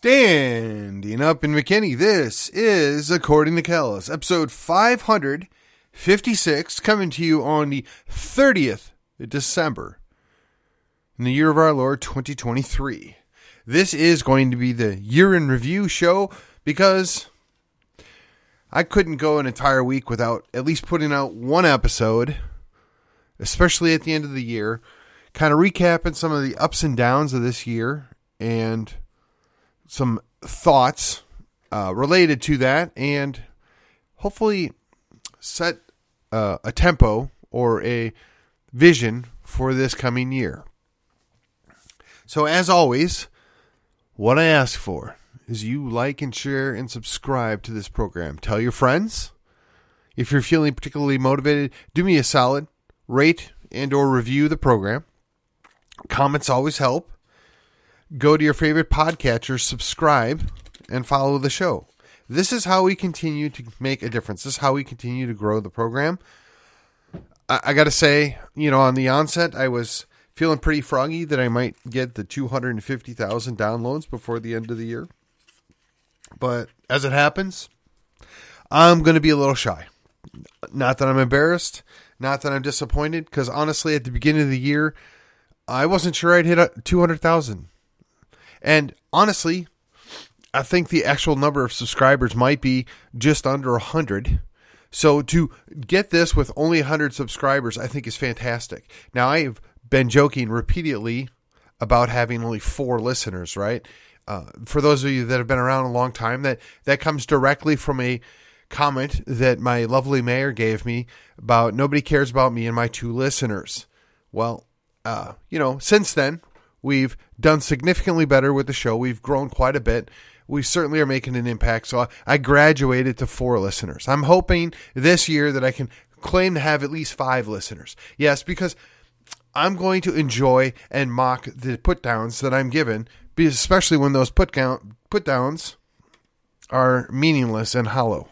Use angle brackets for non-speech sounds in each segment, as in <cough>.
Standing up in McKinney, this is According to Kellis, episode 556, coming to you on the 30th of December in the year of our Lord 2023. This is going to be the year in review show because I couldn't go an entire week without at least putting out one episode, especially at the end of the year, kind of recapping some of the ups and downs of this year and some thoughts uh, related to that, and hopefully set uh, a tempo or a vision for this coming year. So, as always, what I ask for is you like and share and subscribe to this program. Tell your friends. If you're feeling particularly motivated, do me a solid, rate and or review the program. Comments always help go to your favorite podcatcher, subscribe, and follow the show. This is how we continue to make a difference. This is how we continue to grow the program. I, I got to say, you know, on the onset, I was feeling pretty froggy that I might get the 250,000 downloads before the end of the year. But as it happens, I'm going to be a little shy. Not that I'm embarrassed, not that I'm disappointed, because honestly, at the beginning of the year, I wasn't sure I'd hit 200,000. And honestly, I think the actual number of subscribers might be just under 100. So to get this with only 100 subscribers, I think is fantastic. Now, I've been joking repeatedly about having only four listeners, right? Uh, for those of you that have been around a long time, that, that comes directly from a comment that my lovely mayor gave me about nobody cares about me and my two listeners. Well, uh, you know, since then, We've done significantly better with the show. We've grown quite a bit. We certainly are making an impact. So I graduated to four listeners. I'm hoping this year that I can claim to have at least five listeners. Yes, because I'm going to enjoy and mock the put downs that I'm given, especially when those put down put downs are meaningless and hollow.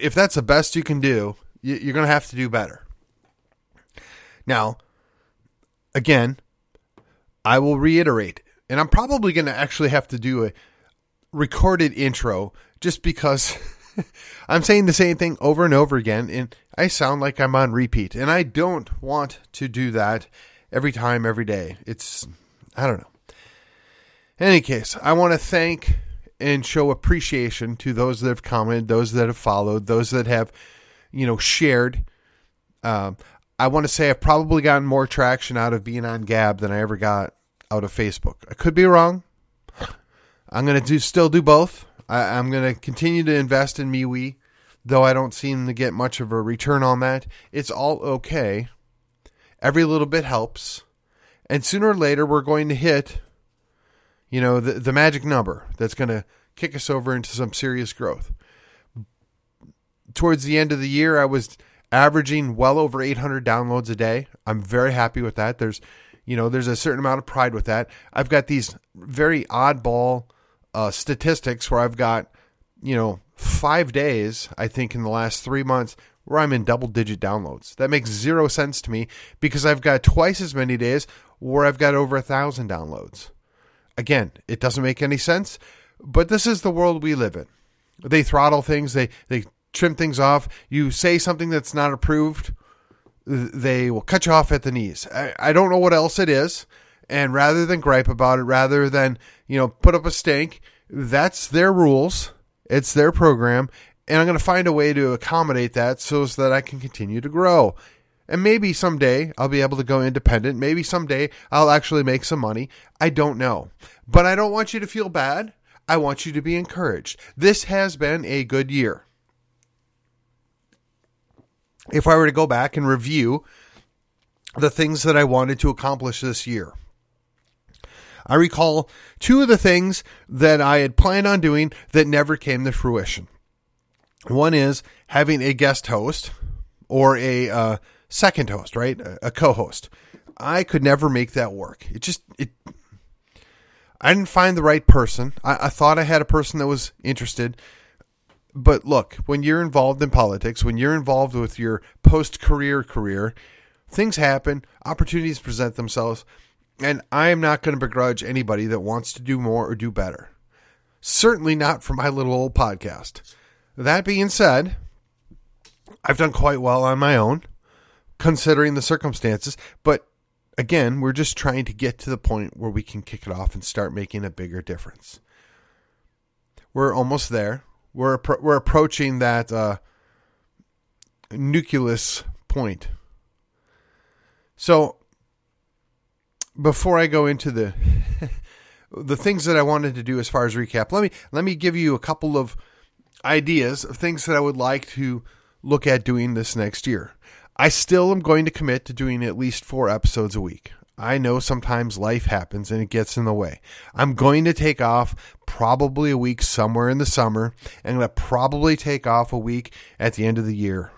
If that's the best you can do, you're going to have to do better. Now, again, I will reiterate, and I'm probably going to actually have to do a recorded intro just because <laughs> I'm saying the same thing over and over again, and I sound like I'm on repeat. And I don't want to do that every time, every day. It's, I don't know. In any case, I want to thank and show appreciation to those that have commented, those that have followed, those that have, you know, shared. Um, I want to say I've probably gotten more traction out of being on Gab than I ever got out of Facebook. I could be wrong. I'm going to do still do both. I, am going to continue to invest in MeWe, though I don't seem to get much of a return on that. It's all okay. Every little bit helps. And sooner or later, we're going to hit, you know, the, the magic number that's going to kick us over into some serious growth. Towards the end of the year, I was averaging well over 800 downloads a day. I'm very happy with that. There's you know, there's a certain amount of pride with that. I've got these very oddball uh, statistics where I've got, you know, five days, I think, in the last three months where I'm in double digit downloads. That makes zero sense to me because I've got twice as many days where I've got over a thousand downloads. Again, it doesn't make any sense, but this is the world we live in. They throttle things, they, they trim things off. You say something that's not approved they will cut you off at the knees. I, I don't know what else it is. And rather than gripe about it, rather than, you know, put up a stink, that's their rules. It's their program. And I'm going to find a way to accommodate that so that I can continue to grow. And maybe someday I'll be able to go independent. Maybe someday I'll actually make some money. I don't know. But I don't want you to feel bad. I want you to be encouraged. This has been a good year if I were to go back and review the things that I wanted to accomplish this year. I recall two of the things that I had planned on doing that never came to fruition. One is having a guest host or a uh, second host, right? A, a co-host. I could never make that work. It just it. I didn't find the right person. I, I thought I had a person that was interested, but look, when you're involved in politics, when you're involved with your post career career, things happen, opportunities present themselves, and I am not going to begrudge anybody that wants to do more or do better. Certainly not for my little old podcast. That being said, I've done quite well on my own, considering the circumstances. But again, we're just trying to get to the point where we can kick it off and start making a bigger difference. We're almost there. We're we're approaching that uh, nucleus point. So before I go into the the things that I wanted to do as far as recap, let me let me give you a couple of ideas of things that I would like to look at doing this next year. I still am going to commit to doing at least 4 episodes a week. I know sometimes life happens and it gets in the way. I'm going to take off probably a week somewhere in the summer. I'm going to probably take off a week at the end of the year.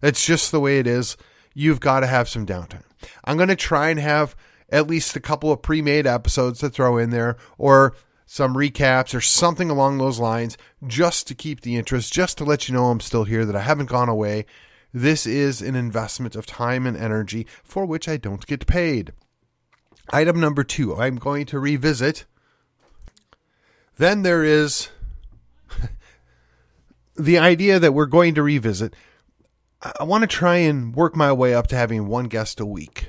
That's just the way it is. You've got to have some downtime. I'm going to try and have at least a couple of pre made episodes to throw in there or some recaps or something along those lines just to keep the interest, just to let you know I'm still here, that I haven't gone away. This is an investment of time and energy for which I don't get paid. Item number two, I'm going to revisit. Then there is <laughs> the idea that we're going to revisit. I want to try and work my way up to having one guest a week.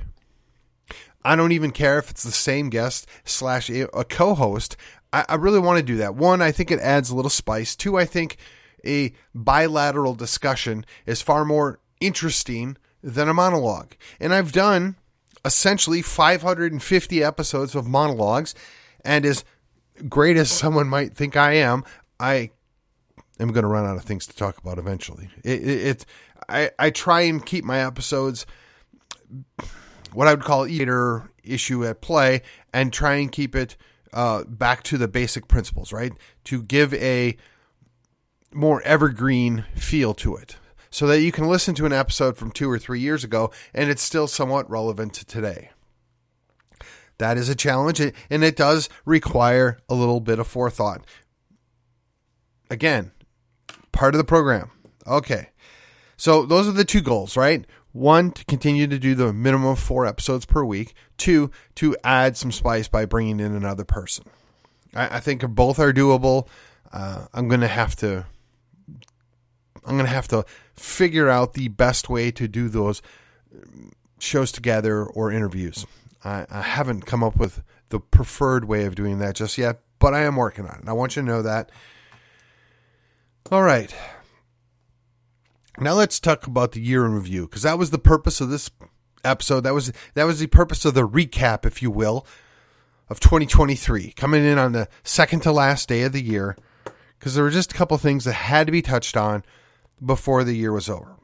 I don't even care if it's the same guest slash a co-host. I, I really want to do that. One, I think it adds a little spice. Two, I think a bilateral discussion is far more interesting than a monologue. And I've done essentially 550 episodes of monologues, and as great as someone might think I am, I am going to run out of things to talk about eventually. It, it, it I, I try and keep my episodes what I would call either issue at play and try and keep it uh, back to the basic principles, right? To give a more evergreen feel to it so that you can listen to an episode from two or three years ago and it's still somewhat relevant to today. That is a challenge and it does require a little bit of forethought. Again, part of the program. Okay. So those are the two goals, right? One, to continue to do the minimum of four episodes per week. Two, to add some spice by bringing in another person. I, I think both are doable. Uh, I'm going to have to. I'm going to have to figure out the best way to do those shows together or interviews. I, I haven't come up with the preferred way of doing that just yet, but I am working on it. I want you to know that. All right. Now let's talk about the year in review because that was the purpose of this episode. That was that was the purpose of the recap, if you will, of 2023, coming in on the second to last day of the year because there were just a couple things that had to be touched on before the year was over.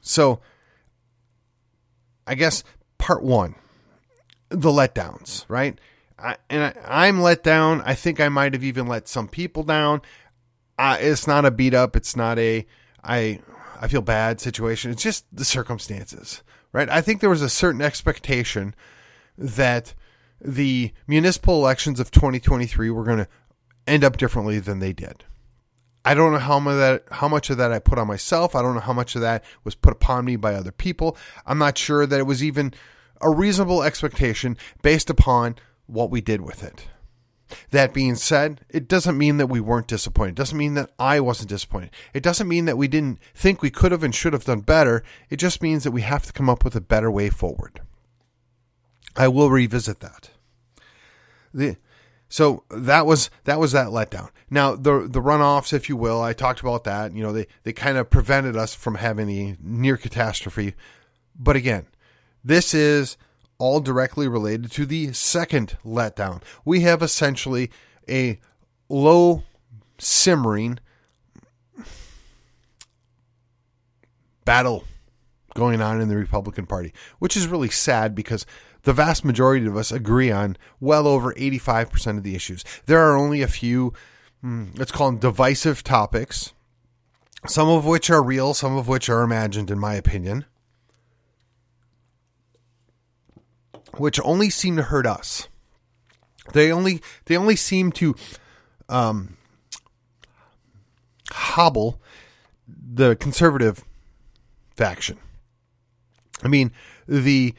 So, I guess part one, the letdowns, right? I, and I, am let down. I think I might have even let some people down. It's not a beat up. It's not a I I feel bad situation. It's just the circumstances, right? I think there was a certain expectation that the municipal elections of 2023 were going to end up differently than they did. I don't know how much of that how much of that I put on myself. I don't know how much of that was put upon me by other people. I'm not sure that it was even a reasonable expectation based upon what we did with it. That being said, it doesn't mean that we weren't disappointed. It doesn't mean that I wasn't disappointed. It doesn't mean that we didn't think we could have and should have done better. It just means that we have to come up with a better way forward. I will revisit that. The so that was that was that letdown. Now the the runoffs, if you will, I talked about that. You know, they they kind of prevented us from having the near catastrophe. But again, this is all directly related to the second letdown. We have essentially a low simmering battle going on in the Republican Party, which is really sad because the vast majority of us agree on well over 85% of the issues. There are only a few, hmm, let's call them divisive topics, some of which are real, some of which are imagined, in my opinion. which only seem to hurt us. They only they only seem to um, hobble the conservative faction. I mean, the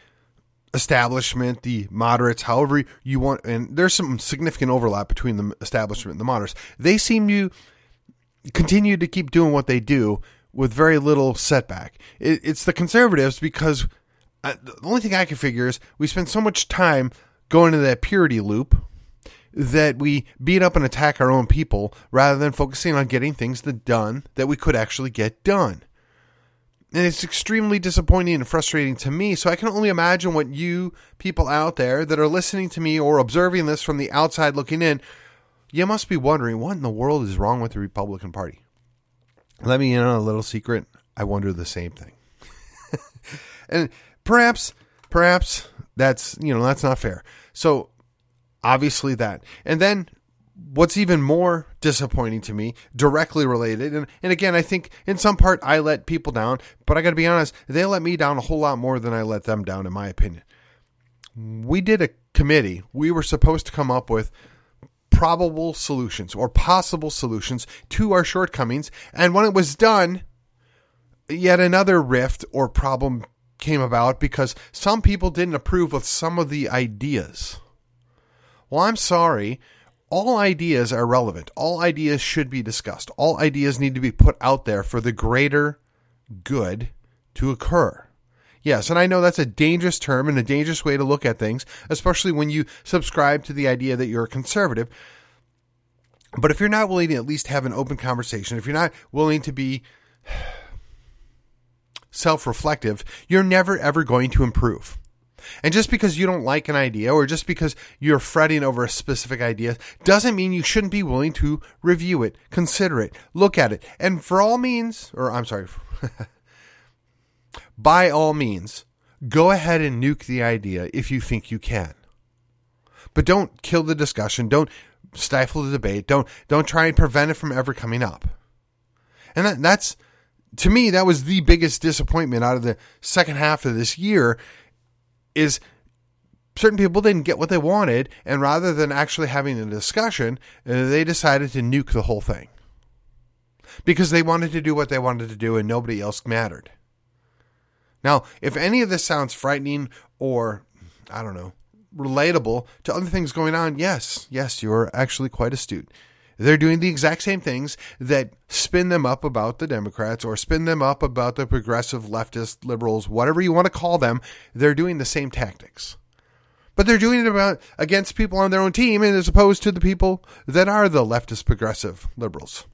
establishment, the moderates, however you want, and there's some significant overlap between the establishment and the moderates. They seem to continue to keep doing what they do with very little setback. It, it's the conservatives because I, the only thing I can figure is we spend so much time going into that purity loop that we beat up and attack our own people rather than focusing on getting things done that we could actually get done. And it's extremely disappointing and frustrating to me. So I can only imagine what you people out there that are listening to me or observing this from the outside looking in, you must be wondering what in the world is wrong with the Republican Party. Let me in on a little secret. I wonder the same thing. <laughs> and perhaps, perhaps that's, you know, that's not fair. So obviously that. And then what's even more disappointing to me, directly related, and, and again, I think in some part I let people down, but I got to be honest, they let me down a whole lot more than I let them down, in my opinion. We did a committee. We were supposed to come up with probable solutions or possible solutions to our shortcomings. And when it was done, yet another rift or problem came about because some people didn't approve of some of the ideas. Well, I'm sorry. All ideas are relevant. All ideas should be discussed. All ideas need to be put out there for the greater good to occur. Yes, and I know that's a dangerous term and a dangerous way to look at things, especially when you subscribe to the idea that you're a conservative. But if you're not willing to at least have an open conversation, if you're not willing to be <sighs> self reflective, you're never ever going to improve. And just because you don't like an idea or just because you're fretting over a specific idea doesn't mean you shouldn't be willing to review it, consider it, look at it, and for all means, or I'm sorry, <laughs> by all means, go ahead and nuke the idea if you think you can. But don't kill the discussion. Don't stifle the debate. Don't don't try and prevent it from ever coming up. And that, that's to me that was the biggest disappointment out of the second half of this year is certain people didn't get what they wanted and rather than actually having a discussion, uh, they decided to nuke the whole thing. Because they wanted to do what they wanted to do and nobody else mattered. Now, if any of this sounds frightening or, I don't know, relatable to other things going on, yes, yes, you're actually quite astute. They're doing the exact same things that spin them up about the Democrats or spin them up about the progressive leftist liberals, whatever you want to call them. They're doing the same tactics. But they're doing it about against people on their own team and as opposed to the people that are the leftist progressive liberals.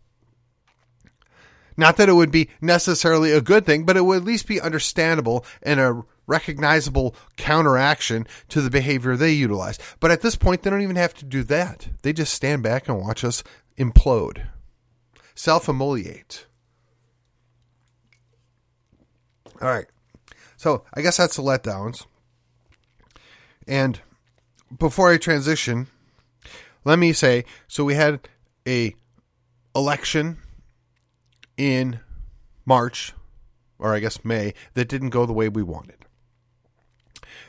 Not that it would be necessarily a good thing, but it would at least be understandable and a recognizable counteraction to the behavior they utilize. But at this point, they don't even have to do that. They just stand back and watch us implode, self emoliate. All right. So I guess that's the letdowns. And before I transition, let me say so we had a election in March, or I guess May, that didn't go the way we wanted.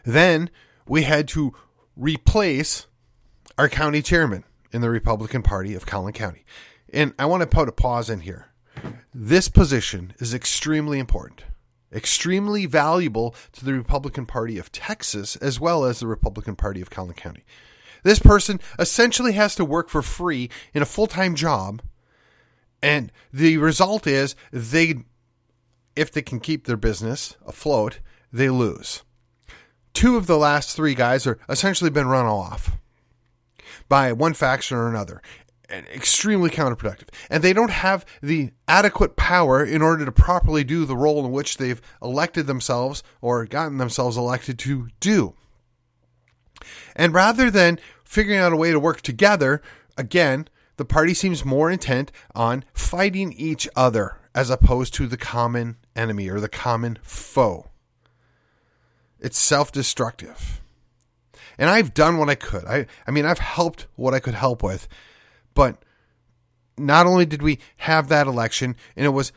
Then we had to replace our county chairman in the Republican Party of Collin County. And I want to put a pause in here. This position is extremely important, extremely valuable to the Republican Party of Texas as well as the Republican Party of Collin County. This person essentially has to work for free in a full time job and the result is they, if they can keep their business afloat, they lose. Two of the last three guys are essentially been run off by one faction or another. And extremely counterproductive. And they don't have the adequate power in order to properly do the role in which they've elected themselves or gotten themselves elected to do. And rather than figuring out a way to work together, again, the party seems more intent on fighting each other as opposed to the common enemy or the common foe. It's self destructive. And I've done what I could. I, I mean, I've helped what I could help with. But not only did we have that election, and it was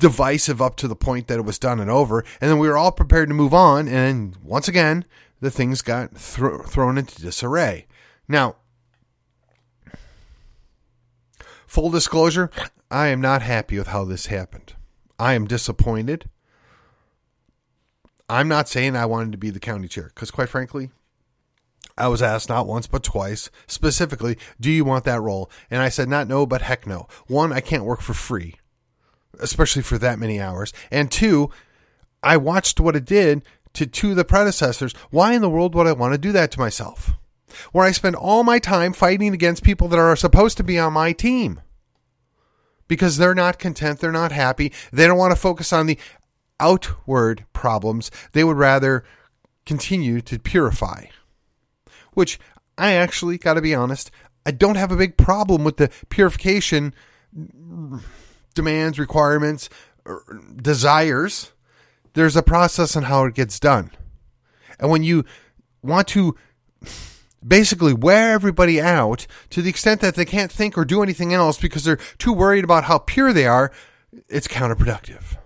divisive up to the point that it was done and over, and then we were all prepared to move on, and once again, the things got thro- thrown into disarray. Now, Full disclosure, I am not happy with how this happened. I am disappointed. I'm not saying I wanted to be the county chair because, quite frankly, I was asked not once but twice specifically, do you want that role? And I said, not no, but heck no. One, I can't work for free, especially for that many hours. And two, I watched what it did to two of the predecessors. Why in the world would I want to do that to myself? Where I spend all my time fighting against people that are supposed to be on my team because they're not content, they're not happy, they don't want to focus on the outward problems. They would rather continue to purify. Which I actually got to be honest, I don't have a big problem with the purification demands, requirements, er, desires. There's a process on how it gets done. And when you want to basically wear everybody out to the extent that they can't think or do anything else because they're too worried about how pure they are, it's counterproductive.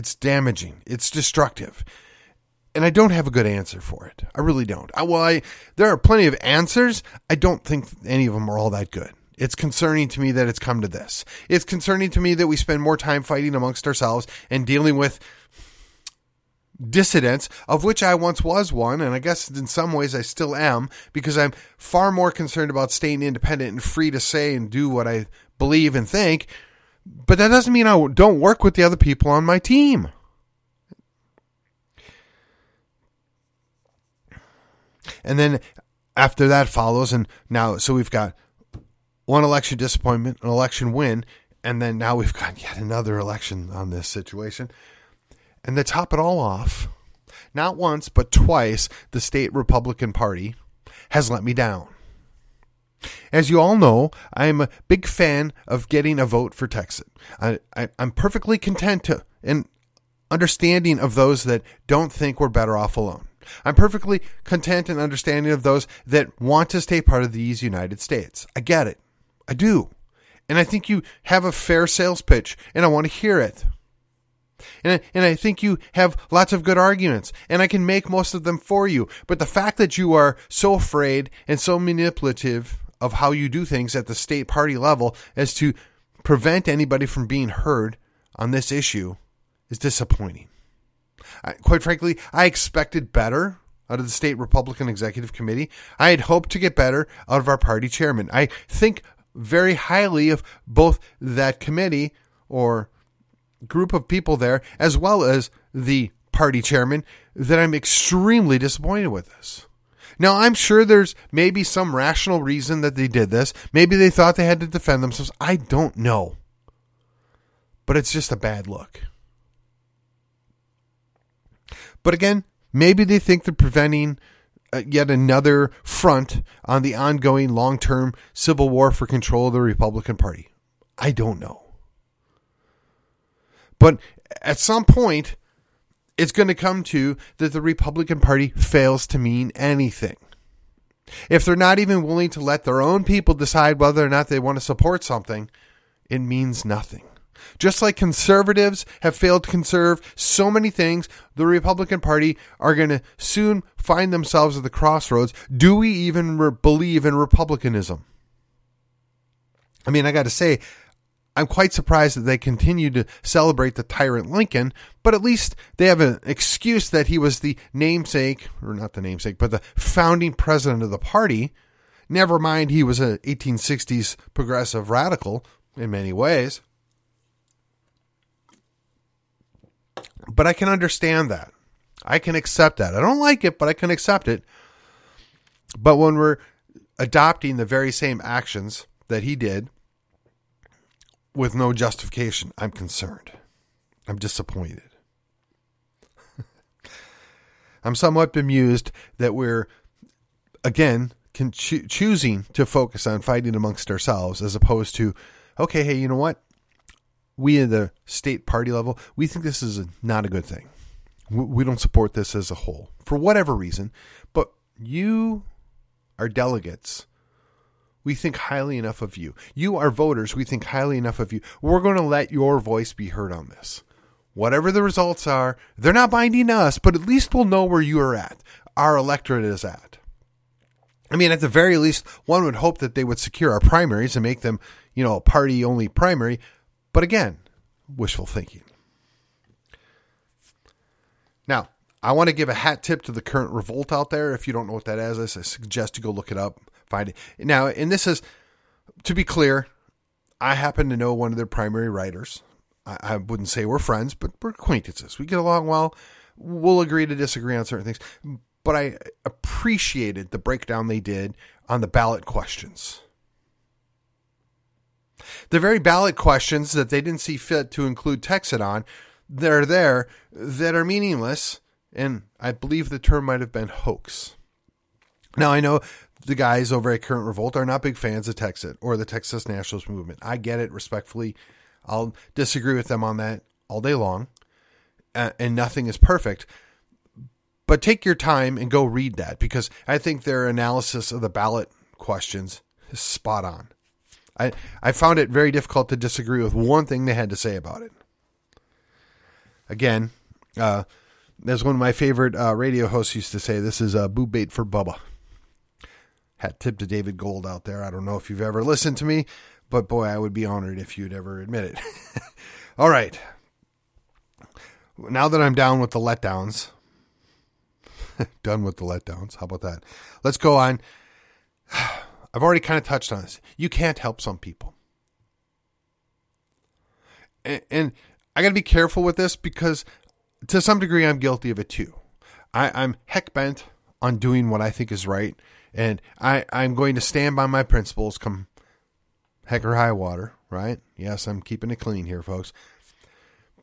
It's damaging. It's destructive. And I don't have a good answer for it. I really don't. I, well, I, there are plenty of answers. I don't think any of them are all that good. It's concerning to me that it's come to this. It's concerning to me that we spend more time fighting amongst ourselves and dealing with dissidents, of which I once was one, and I guess in some ways I still am, because I'm far more concerned about staying independent and free to say and do what I believe and think. But that doesn't mean I don't work with the other people on my team. And then after that follows, and now, so we've got one election disappointment, an election win, and then now we've got yet another election on this situation. And to top it all off, not once, but twice, the state Republican Party has let me down. As you all know, I am a big fan of getting a vote for Texas. I, am perfectly content to and understanding of those that don't think we're better off alone. I'm perfectly content and understanding of those that want to stay part of these United States. I get it. I do. And I think you have a fair sales pitch, and I want to hear it. And I, and I think you have lots of good arguments, and I can make most of them for you. But the fact that you are so afraid and so manipulative of how you do things at the state party level as to prevent anybody from being heard on this issue is disappointing. I, quite frankly, I expected better out of the state Republican Executive Committee. I had hoped to get better out of our party chairman. I think very highly of both that committee or group of people there, as well as the party chairman, that I'm extremely disappointed with this. Now, I'm sure there's maybe some rational reason that they did this. Maybe they thought they had to defend themselves. I don't know. But it's just a bad look. But again, maybe they think they're preventing uh, yet another front on the ongoing long term civil war for control of the Republican Party. I don't know. But at some point, it's going to come to that the Republican Party fails to mean anything. If they're not even willing to let their own people decide whether or not they want to support something, it means nothing. Just like conservatives have failed to conserve so many things, the Republican Party are going to soon find themselves at the crossroads. Do we even re- believe in republicanism? I mean, I got to say, I'm quite surprised that they continue to celebrate the tyrant Lincoln, but at least they have an excuse that he was the namesake, or not the namesake, but the founding president of the party. Never mind, he was an 1860s progressive radical in many ways. But I can understand that. I can accept that. I don't like it, but I can accept it. But when we're adopting the very same actions that he did, with no justification, I'm concerned. I'm disappointed. <laughs> I'm somewhat bemused that we're, again, cho- choosing to focus on fighting amongst ourselves as opposed to, okay, hey, you know what? We at the state party level, we think this is a, not a good thing. We don't support this as a whole for whatever reason, but you are delegates we think highly enough of you. You are voters. We think highly enough of you. We're going to let your voice be heard on this. Whatever the results are, they're not binding us, but at least we'll know where you are at. Our electorate is at. I mean, at the very least, one would hope that they would secure our primaries and make them, you know, a party only primary. But again, wishful thinking. Now, I want to give a hat tip to the current revolt out there. If you don't know what that is, I suggest you go look it up, find it. Now, and this is to be clear, I happen to know one of their primary writers. I, I wouldn't say we're friends, but we're acquaintances. We get along well. We'll agree to disagree on certain things. But I appreciated the breakdown they did on the ballot questions. The very ballot questions that they didn't see fit to include Texit on, they're there that are meaningless, and I believe the term might have been hoax. Now I know the guys over at Current Revolt are not big fans of Texit or the Texas Nationalist Movement. I get it respectfully. I'll disagree with them on that all day long, uh, and nothing is perfect. But take your time and go read that because I think their analysis of the ballot questions is spot on. I, I found it very difficult to disagree with one thing they had to say about it. Again, uh, as one of my favorite uh, radio hosts used to say, this is a boob bait for Bubba. Hat tip to David Gold out there. I don't know if you've ever listened to me, but boy, I would be honored if you'd ever admit it. <laughs> All right. Now that I'm down with the letdowns, <laughs> done with the letdowns. How about that? Let's go on. <sighs> I've already kind of touched on this. You can't help some people. And, and I got to be careful with this because to some degree I'm guilty of it too. I, I'm heck bent on doing what I think is right and I, I'm going to stand by my principles come heck or high water, right? Yes, I'm keeping it clean here, folks.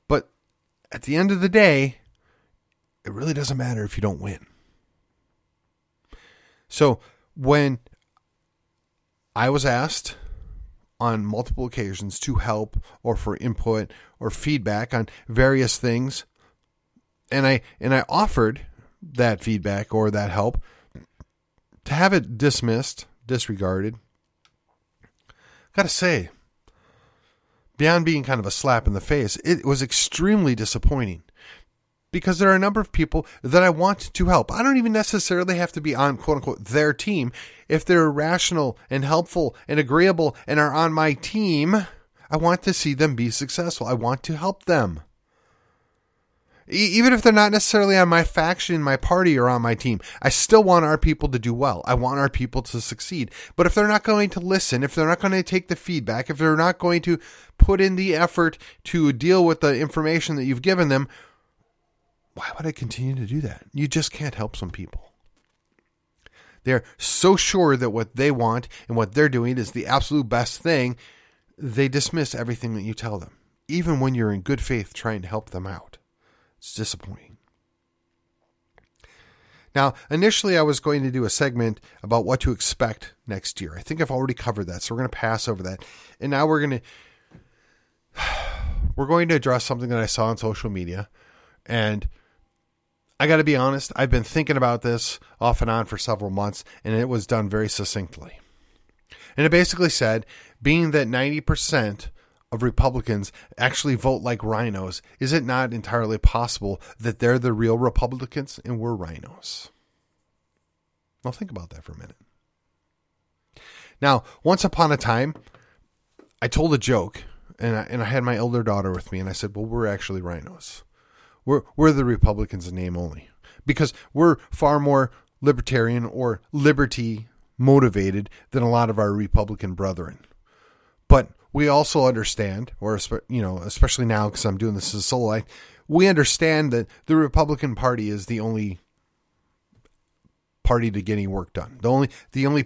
But at the end of the day, it really doesn't matter if you don't win. So when I was asked on multiple occasions to help or for input or feedback on various things, and I and I offered that feedback or that help to have it dismissed, disregarded, gotta say, beyond being kind of a slap in the face, it was extremely disappointing because there are a number of people that I want to help. I don't even necessarily have to be on quote unquote their team. If they're rational and helpful and agreeable and are on my team, I want to see them be successful. I want to help them even if they're not necessarily on my faction, my party, or on my team, I still want our people to do well. I want our people to succeed. But if they're not going to listen, if they're not going to take the feedback, if they're not going to put in the effort to deal with the information that you've given them, why would I continue to do that? You just can't help some people. They're so sure that what they want and what they're doing is the absolute best thing, they dismiss everything that you tell them, even when you're in good faith trying to help them out. It's disappointing. Now, initially, I was going to do a segment about what to expect next year. I think I've already covered that, so we're going to pass over that. And now we're going to we're going to address something that I saw on social media, and I got to be honest. I've been thinking about this off and on for several months, and it was done very succinctly. And it basically said, being that ninety percent of Republicans actually vote like RINOs, is it not entirely possible that they're the real Republicans and we're RINOs? Well, think about that for a minute. Now, once upon a time, I told a joke, and I, and I had my elder daughter with me, and I said, "Well, we're actually RINOs. We're we're the Republicans in name only, because we're far more libertarian or liberty motivated than a lot of our Republican brethren. But we also understand, or you know, especially now because I'm doing this as a solo act, we understand that the Republican Party is the only party to get any work done. The only, the only,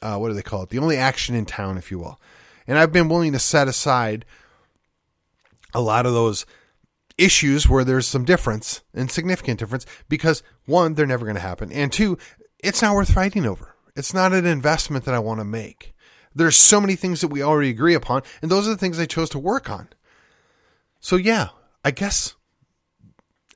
uh, what do they call it? The only action in town, if you will. And I've been willing to set aside a lot of those issues where there's some difference and significant difference because one, they're never going to happen, and two, it's not worth fighting over. It's not an investment that I want to make. There's so many things that we already agree upon, and those are the things I chose to work on. So yeah, I guess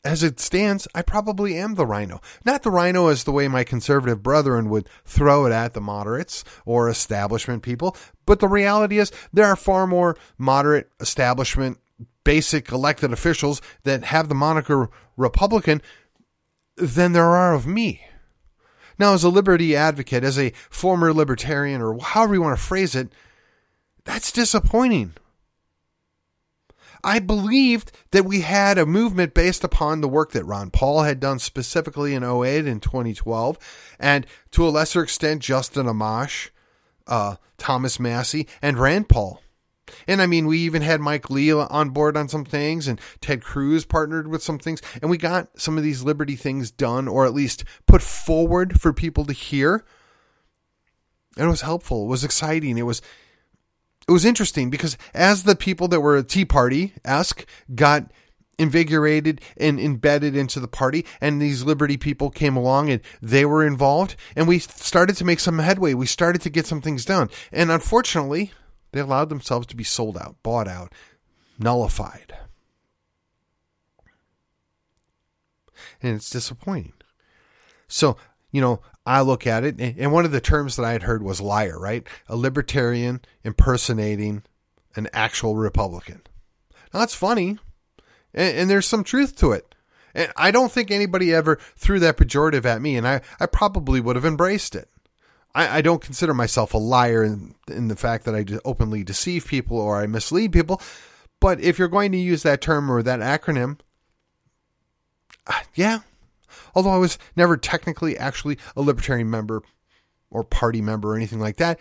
as it stands, I probably am the RINO. Not the RINO as the way my conservative brethren would throw it at the moderates or establishment people, but the reality is there are far more moderate establishment basic elected officials that have the moniker Republican than there are of me. Now, as a liberty advocate, as a former libertarian, or however you want to phrase it, that's disappointing. I believed that we had a movement based upon the work that Ron Paul had done specifically in 08 and 2012, and to a lesser extent, Justin Amash, uh, Thomas Massie, and Rand Paul. And I mean, we even had Mike Lee on board on some things, and Ted Cruz partnered with some things, and we got some of these liberty things done, or at least put forward for people to hear. And it was helpful. It was exciting. It was it was interesting because as the people that were Tea Party esque got invigorated and embedded into the party and these liberty people came along and they were involved and we started to make some headway we started to get some things done and unfortunately they allowed themselves to be sold out bought out nullified and it's disappointing so you know I look at it, and one of the terms that I had heard was liar, right? A libertarian impersonating an actual Republican. Now, that's funny, and, and there's some truth to it. And I don't think anybody ever threw that pejorative at me, and I, I probably would have embraced it. I, I don't consider myself a liar in, in the fact that I openly deceive people or I mislead people. But if you're going to use that term or that acronym, uh, yeah, although I was never technically actually a libertarian member or party member or anything like that.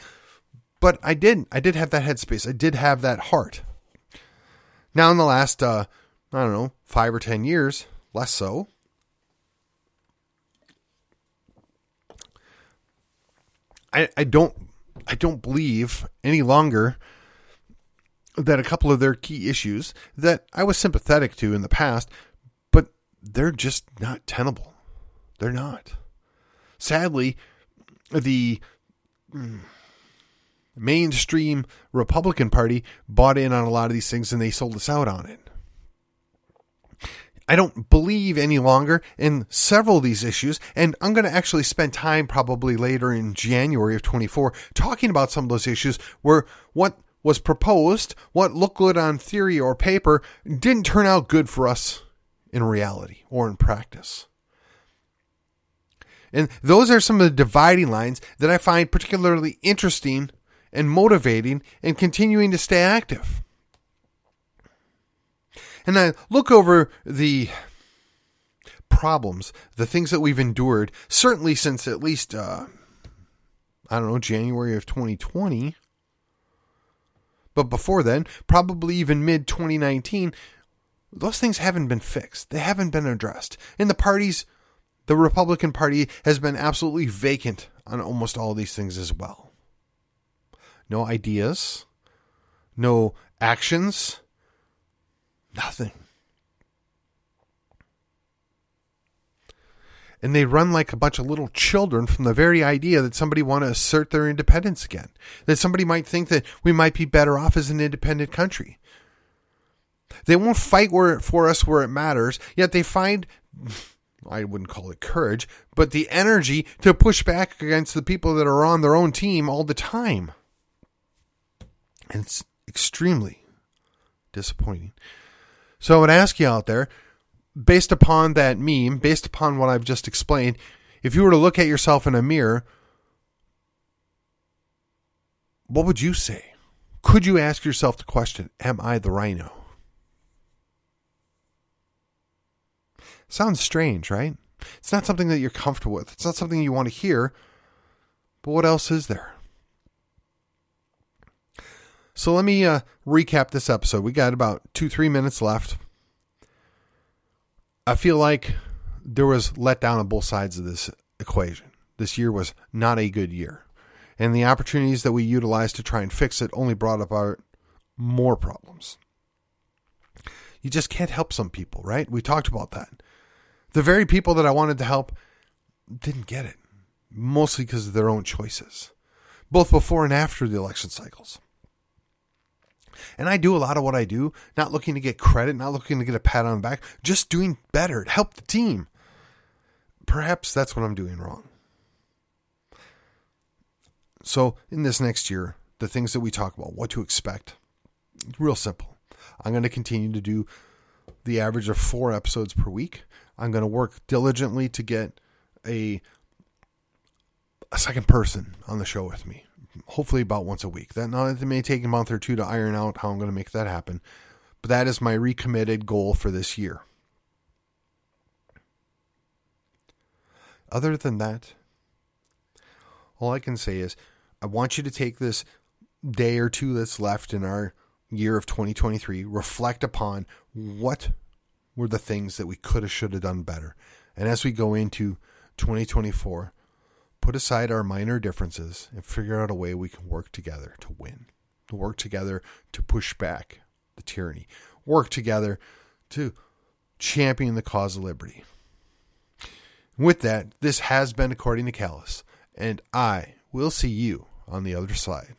But I did. I did have that headspace. I did have that heart. Now, in the last, uh, I don't know, five or ten years, less so, I, I don't I don't believe any longer that a couple of their key issues that I was sympathetic to in the past, but they're just not tenable. They're not. Sadly, the mm, mainstream Republican Party bought in on a lot of these things and they sold us out on it. I don't believe any longer in several of these issues, and I'm going to actually spend time probably later in January of 24 talking about some of those issues where what was proposed, what looked good on theory or paper, didn't turn out good for us in reality or in practice. And those are some of the dividing lines that I find particularly interesting and motivating and continuing to stay active. And I look over the problems, the things that we've endured, certainly since at least, uh, I don't know, January of 2020. But before then, probably even mid 2019, those things haven't been fixed. They haven't been addressed. And the parties the Republican Party has been absolutely vacant on almost all these things as well. No ideas, no actions, nothing. And they run like a bunch of little children from the very idea that somebody want to assert their independence again. That somebody might think that we might be better off as an independent country. They won't fight where, for us where it matters, yet they find I wouldn't call it courage, but the energy to push back against the people that are on their own team all the time. And it's extremely disappointing. So I would ask you out there, based upon that meme, based upon what I've just explained, if you were to look at yourself in a mirror, what would you say? Could you ask yourself the question, Am I the RINO? Sounds strange, right? It's not something that you're comfortable with. It's not something you want to hear. But what else is there? So let me uh, recap this episode. We got about two, three minutes left. I feel like there was let down on both sides of this equation. This year was not a good year. And the opportunities that we utilized to try and fix it only brought our more problems. You just can't help some people, right? We talked about that. The very people that I wanted to help didn't get it, mostly because of their own choices, both before and after the election cycles. And I do a lot of what I do, not looking to get credit, not looking to get a pat on the back, just doing better to help the team. Perhaps that's what I'm doing wrong. So, in this next year, the things that we talk about, what to expect, real simple. I'm going to continue to do the average of four episodes per week. I'm going to work diligently to get a a second person on the show with me. Hopefully about once a week. That now it may take a month or two to iron out how I'm going to make that happen. But that is my recommitted goal for this year. Other than that, all I can say is I want you to take this day or two that's left in our year of 2023, reflect upon what were the things that we could have, should have done better. And as we go into 2024, put aside our minor differences and figure out a way we can work together to win, to work together to push back the tyranny, work together to champion the cause of liberty. With that, this has been According to Callus, and I will see you on the other side.